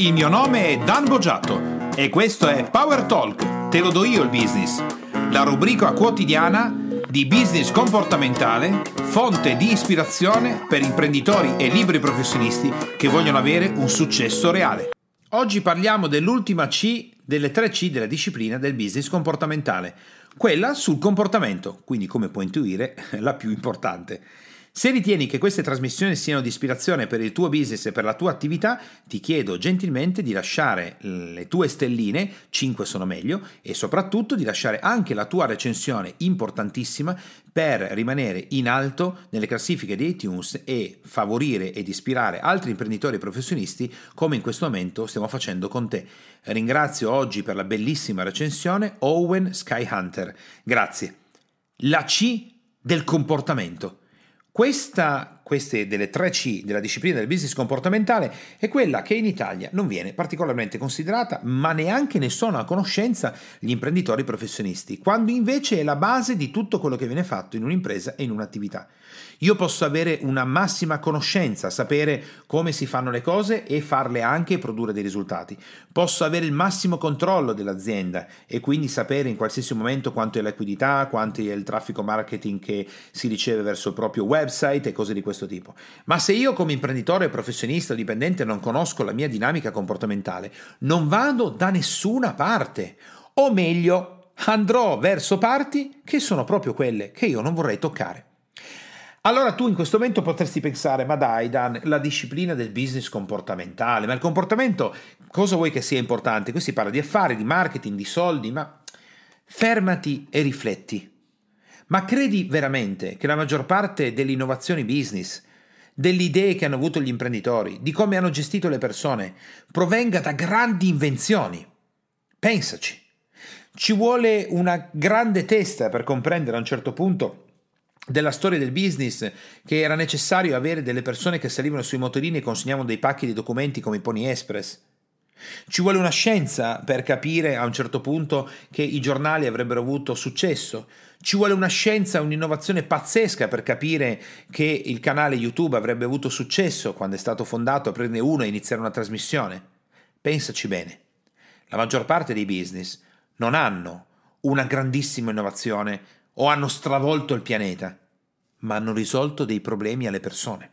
Il mio nome è Dan Boggiato e questo è Power Talk, te lo do io il business, la rubrica quotidiana di business comportamentale, fonte di ispirazione per imprenditori e liberi professionisti che vogliono avere un successo reale. Oggi parliamo dell'ultima C delle tre C della disciplina del business comportamentale, quella sul comportamento, quindi come puoi intuire la più importante. Se ritieni che queste trasmissioni siano di ispirazione per il tuo business e per la tua attività, ti chiedo gentilmente di lasciare le tue stelline, 5 sono meglio, e soprattutto di lasciare anche la tua recensione importantissima per rimanere in alto nelle classifiche di iTunes e favorire ed ispirare altri imprenditori e professionisti come in questo momento stiamo facendo con te. Ringrazio oggi per la bellissima recensione Owen Skyhunter. Grazie. La C del comportamento. Questa, queste delle tre C della disciplina del business comportamentale è quella che in Italia non viene particolarmente considerata, ma neanche ne sono a conoscenza gli imprenditori professionisti, quando invece è la base di tutto quello che viene fatto in un'impresa e in un'attività. Io posso avere una massima conoscenza, sapere come si fanno le cose e farle anche produrre dei risultati. Posso avere il massimo controllo dell'azienda e quindi sapere in qualsiasi momento quanto è la liquidità, quanto è il traffico marketing che si riceve verso il proprio website e cose di questo tipo. Ma se io come imprenditore, professionista o dipendente non conosco la mia dinamica comportamentale, non vado da nessuna parte. O meglio, andrò verso parti che sono proprio quelle che io non vorrei toccare. Allora tu in questo momento potresti pensare, ma dai Dan, la disciplina del business comportamentale, ma il comportamento cosa vuoi che sia importante? Qui si parla di affari, di marketing, di soldi, ma fermati e rifletti. Ma credi veramente che la maggior parte delle innovazioni business, delle idee che hanno avuto gli imprenditori, di come hanno gestito le persone, provenga da grandi invenzioni? Pensaci. Ci vuole una grande testa per comprendere a un certo punto della storia del business che era necessario avere delle persone che salivano sui motorini e consegnavano dei pacchi di documenti come i Pony Express. Ci vuole una scienza per capire a un certo punto che i giornali avrebbero avuto successo. Ci vuole una scienza, un'innovazione pazzesca per capire che il canale YouTube avrebbe avuto successo quando è stato fondato, prendere uno e iniziare una trasmissione. Pensaci bene. La maggior parte dei business non hanno una grandissima innovazione o hanno stravolto il pianeta, ma hanno risolto dei problemi alle persone.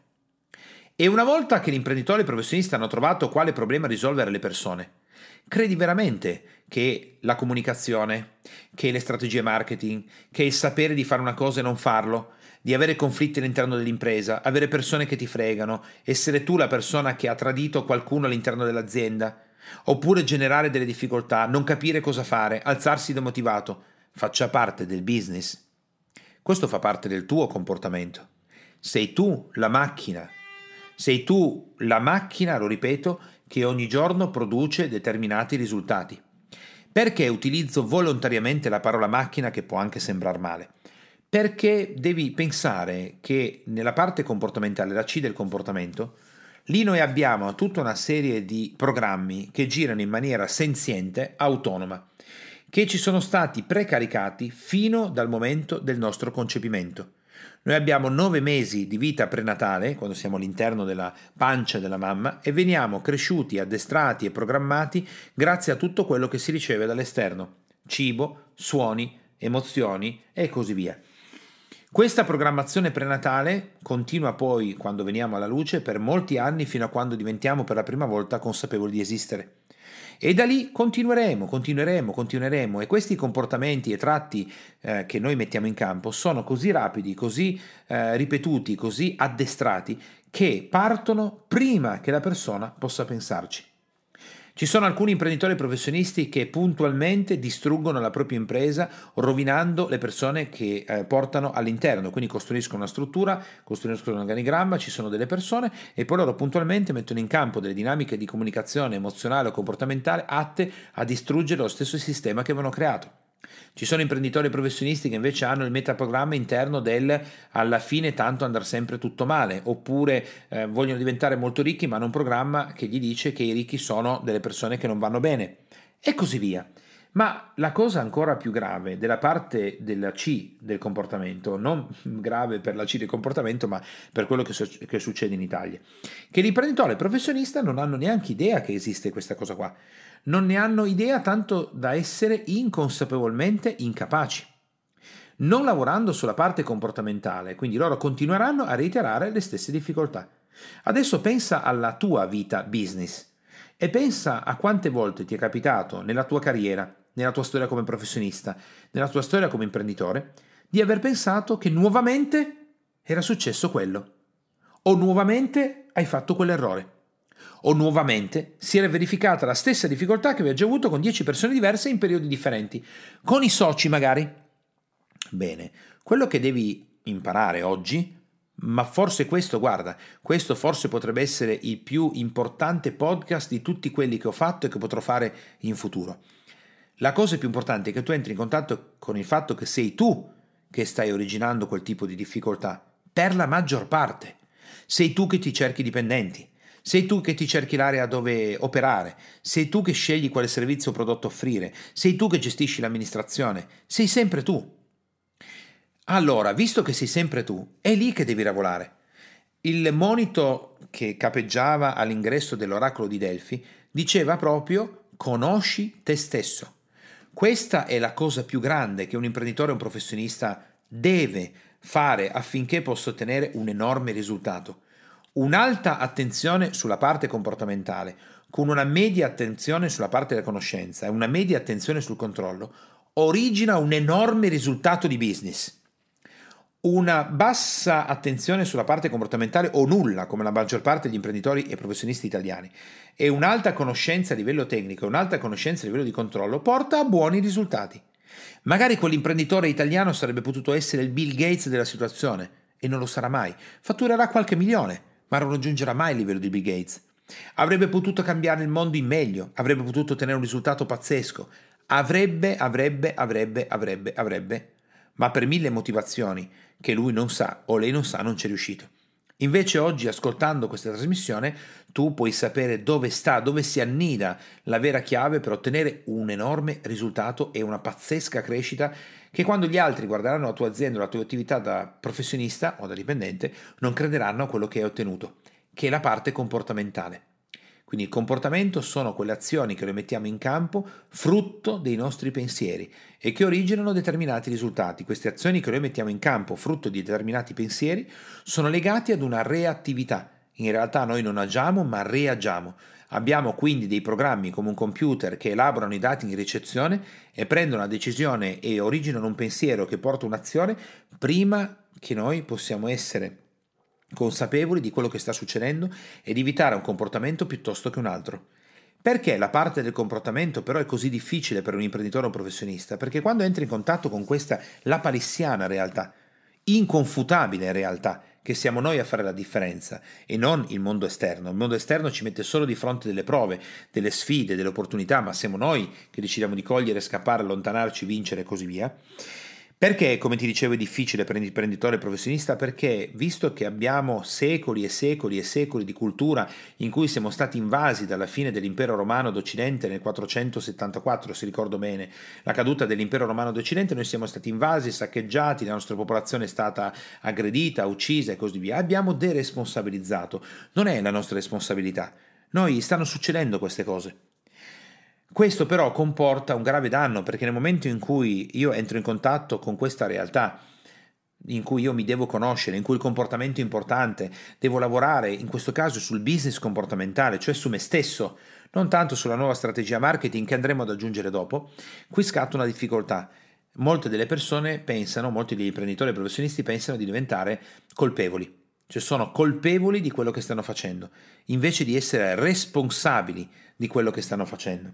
E una volta che l'imprenditore e il professionista hanno trovato quale problema risolvere alle persone, credi veramente che la comunicazione, che le strategie marketing, che il sapere di fare una cosa e non farlo, di avere conflitti all'interno dell'impresa, avere persone che ti fregano, essere tu la persona che ha tradito qualcuno all'interno dell'azienda, oppure generare delle difficoltà, non capire cosa fare, alzarsi demotivato, faccia parte del business. Questo fa parte del tuo comportamento. Sei tu la macchina. Sei tu la macchina, lo ripeto, che ogni giorno produce determinati risultati. Perché utilizzo volontariamente la parola macchina che può anche sembrare male? Perché devi pensare che nella parte comportamentale, la C del comportamento, lì noi abbiamo tutta una serie di programmi che girano in maniera senziente, autonoma che ci sono stati precaricati fino dal momento del nostro concepimento. Noi abbiamo nove mesi di vita prenatale, quando siamo all'interno della pancia della mamma, e veniamo cresciuti, addestrati e programmati grazie a tutto quello che si riceve dall'esterno. Cibo, suoni, emozioni e così via. Questa programmazione prenatale continua poi, quando veniamo alla luce, per molti anni fino a quando diventiamo per la prima volta consapevoli di esistere. E da lì continueremo, continueremo, continueremo e questi comportamenti e tratti eh, che noi mettiamo in campo sono così rapidi, così eh, ripetuti, così addestrati che partono prima che la persona possa pensarci. Ci sono alcuni imprenditori professionisti che puntualmente distruggono la propria impresa rovinando le persone che eh, portano all'interno, quindi costruiscono una struttura, costruiscono un organigramma, ci sono delle persone e poi loro puntualmente mettono in campo delle dinamiche di comunicazione emozionale o comportamentale atte a distruggere lo stesso sistema che avevano creato. Ci sono imprenditori professionisti che invece hanno il metaprogramma interno del alla fine tanto andrà sempre tutto male, oppure eh, vogliono diventare molto ricchi ma hanno un programma che gli dice che i ricchi sono delle persone che non vanno bene, e così via. Ma la cosa ancora più grave della parte della C del comportamento, non grave per la C del comportamento, ma per quello che, che succede in Italia, che l'imprenditore e il professionista non hanno neanche idea che esiste questa cosa qua. Non ne hanno idea tanto da essere inconsapevolmente incapaci. Non lavorando sulla parte comportamentale, quindi loro continueranno a reiterare le stesse difficoltà. Adesso pensa alla tua vita business e pensa a quante volte ti è capitato nella tua carriera nella tua storia come professionista, nella tua storia come imprenditore, di aver pensato che nuovamente era successo quello, o nuovamente hai fatto quell'errore, o nuovamente si era verificata la stessa difficoltà che avevi già avuto con 10 persone diverse in periodi differenti, con i soci magari. Bene, quello che devi imparare oggi ma forse questo, guarda, questo forse potrebbe essere il più importante podcast di tutti quelli che ho fatto e che potrò fare in futuro. La cosa più importante è che tu entri in contatto con il fatto che sei tu che stai originando quel tipo di difficoltà, per la maggior parte. Sei tu che ti cerchi dipendenti, sei tu che ti cerchi l'area dove operare, sei tu che scegli quale servizio o prodotto offrire, sei tu che gestisci l'amministrazione, sei sempre tu. Allora, visto che sei sempre tu, è lì che devi lavorare. Il monito che capeggiava all'ingresso dell'oracolo di Delfi diceva proprio conosci te stesso. Questa è la cosa più grande che un imprenditore o un professionista deve fare affinché possa ottenere un enorme risultato. Un'alta attenzione sulla parte comportamentale, con una media attenzione sulla parte della conoscenza e una media attenzione sul controllo, origina un enorme risultato di business una bassa attenzione sulla parte comportamentale o nulla, come la maggior parte degli imprenditori e professionisti italiani, e un'alta conoscenza a livello tecnico e un'alta conoscenza a livello di controllo porta a buoni risultati. Magari quell'imprenditore italiano sarebbe potuto essere il Bill Gates della situazione, e non lo sarà mai. Fatturerà qualche milione, ma non raggiungerà mai il livello di Bill Gates. Avrebbe potuto cambiare il mondo in meglio, avrebbe potuto ottenere un risultato pazzesco. Avrebbe, avrebbe, avrebbe, avrebbe, avrebbe, ma per mille motivazioni che lui non sa o lei non sa non c'è riuscito. Invece oggi ascoltando questa trasmissione tu puoi sapere dove sta, dove si annida la vera chiave per ottenere un enorme risultato e una pazzesca crescita che quando gli altri guarderanno la tua azienda o la tua attività da professionista o da dipendente non crederanno a quello che hai ottenuto, che è la parte comportamentale. Quindi il comportamento sono quelle azioni che noi mettiamo in campo frutto dei nostri pensieri e che originano determinati risultati. Queste azioni che noi mettiamo in campo frutto di determinati pensieri sono legate ad una reattività. In realtà noi non agiamo ma reagiamo. Abbiamo quindi dei programmi come un computer che elaborano i dati in ricezione e prendono una decisione e originano un pensiero che porta un'azione prima che noi possiamo essere consapevoli di quello che sta succedendo ed evitare un comportamento piuttosto che un altro. Perché la parte del comportamento però è così difficile per un imprenditore o un professionista? Perché quando entri in contatto con questa lapalissiana realtà, inconfutabile realtà, che siamo noi a fare la differenza e non il mondo esterno. Il mondo esterno ci mette solo di fronte delle prove, delle sfide, delle opportunità, ma siamo noi che decidiamo di cogliere, scappare, allontanarci, vincere e così via. Perché, come ti dicevo, è difficile per l'imprenditore professionista? Perché, visto che abbiamo secoli e secoli e secoli di cultura in cui siamo stati invasi dalla fine dell'impero romano d'Occidente nel 474, se ricordo bene, la caduta dell'impero romano d'Occidente, noi siamo stati invasi, saccheggiati, la nostra popolazione è stata aggredita, uccisa e così via. Abbiamo deresponsabilizzato. Non è la nostra responsabilità. Noi stanno succedendo queste cose. Questo però comporta un grave danno perché nel momento in cui io entro in contatto con questa realtà, in cui io mi devo conoscere, in cui il comportamento è importante, devo lavorare in questo caso sul business comportamentale, cioè su me stesso, non tanto sulla nuova strategia marketing che andremo ad aggiungere dopo, qui scatta una difficoltà. Molte delle persone pensano, molti degli imprenditori e professionisti pensano di diventare colpevoli, cioè sono colpevoli di quello che stanno facendo, invece di essere responsabili di quello che stanno facendo.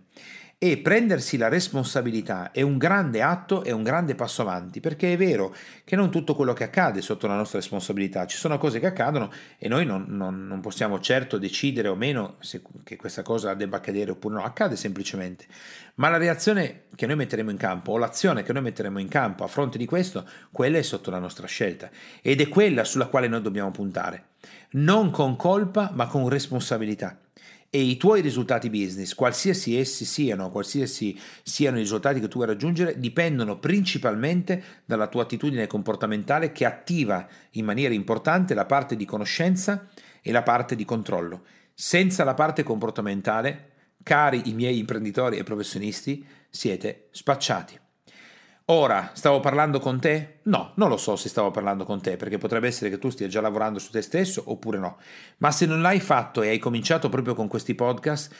E prendersi la responsabilità è un grande atto, è un grande passo avanti, perché è vero che non tutto quello che accade è sotto la nostra responsabilità, ci sono cose che accadono e noi non, non, non possiamo certo decidere o meno se, che questa cosa debba accadere oppure no, accade semplicemente. Ma la reazione che noi metteremo in campo o l'azione che noi metteremo in campo a fronte di questo, quella è sotto la nostra scelta ed è quella sulla quale noi dobbiamo puntare, non con colpa ma con responsabilità e i tuoi risultati business, qualsiasi essi siano, qualsiasi siano i risultati che tu vuoi raggiungere, dipendono principalmente dalla tua attitudine comportamentale che attiva in maniera importante la parte di conoscenza e la parte di controllo. Senza la parte comportamentale, cari i miei imprenditori e professionisti, siete spacciati. Ora, stavo parlando con te? No, non lo so se stavo parlando con te, perché potrebbe essere che tu stia già lavorando su te stesso oppure no. Ma se non l'hai fatto e hai cominciato proprio con questi podcast,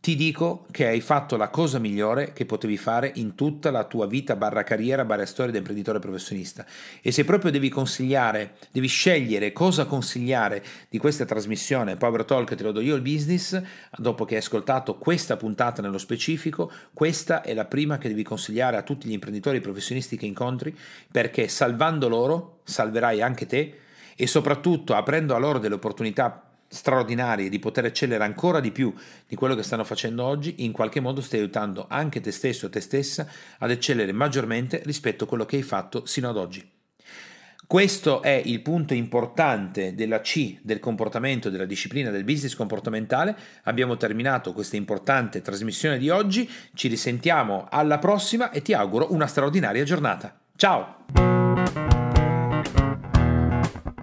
ti dico che hai fatto la cosa migliore che potevi fare in tutta la tua vita barra carriera barra storia da imprenditore professionista. E se proprio devi consigliare, devi scegliere cosa consigliare di questa trasmissione Power Talk te lo do io il business dopo che hai ascoltato questa puntata nello specifico questa è la prima che devi consigliare a tutti gli imprenditori professionisti che incontri perché salvando loro salverai anche te e soprattutto aprendo a loro delle opportunità straordinarie di poter eccellere ancora di più di quello che stanno facendo oggi, in qualche modo stai aiutando anche te stesso o te stessa ad eccellere maggiormente rispetto a quello che hai fatto sino ad oggi. Questo è il punto importante della C del comportamento, della disciplina del business comportamentale. Abbiamo terminato questa importante trasmissione di oggi, ci risentiamo alla prossima e ti auguro una straordinaria giornata. Ciao!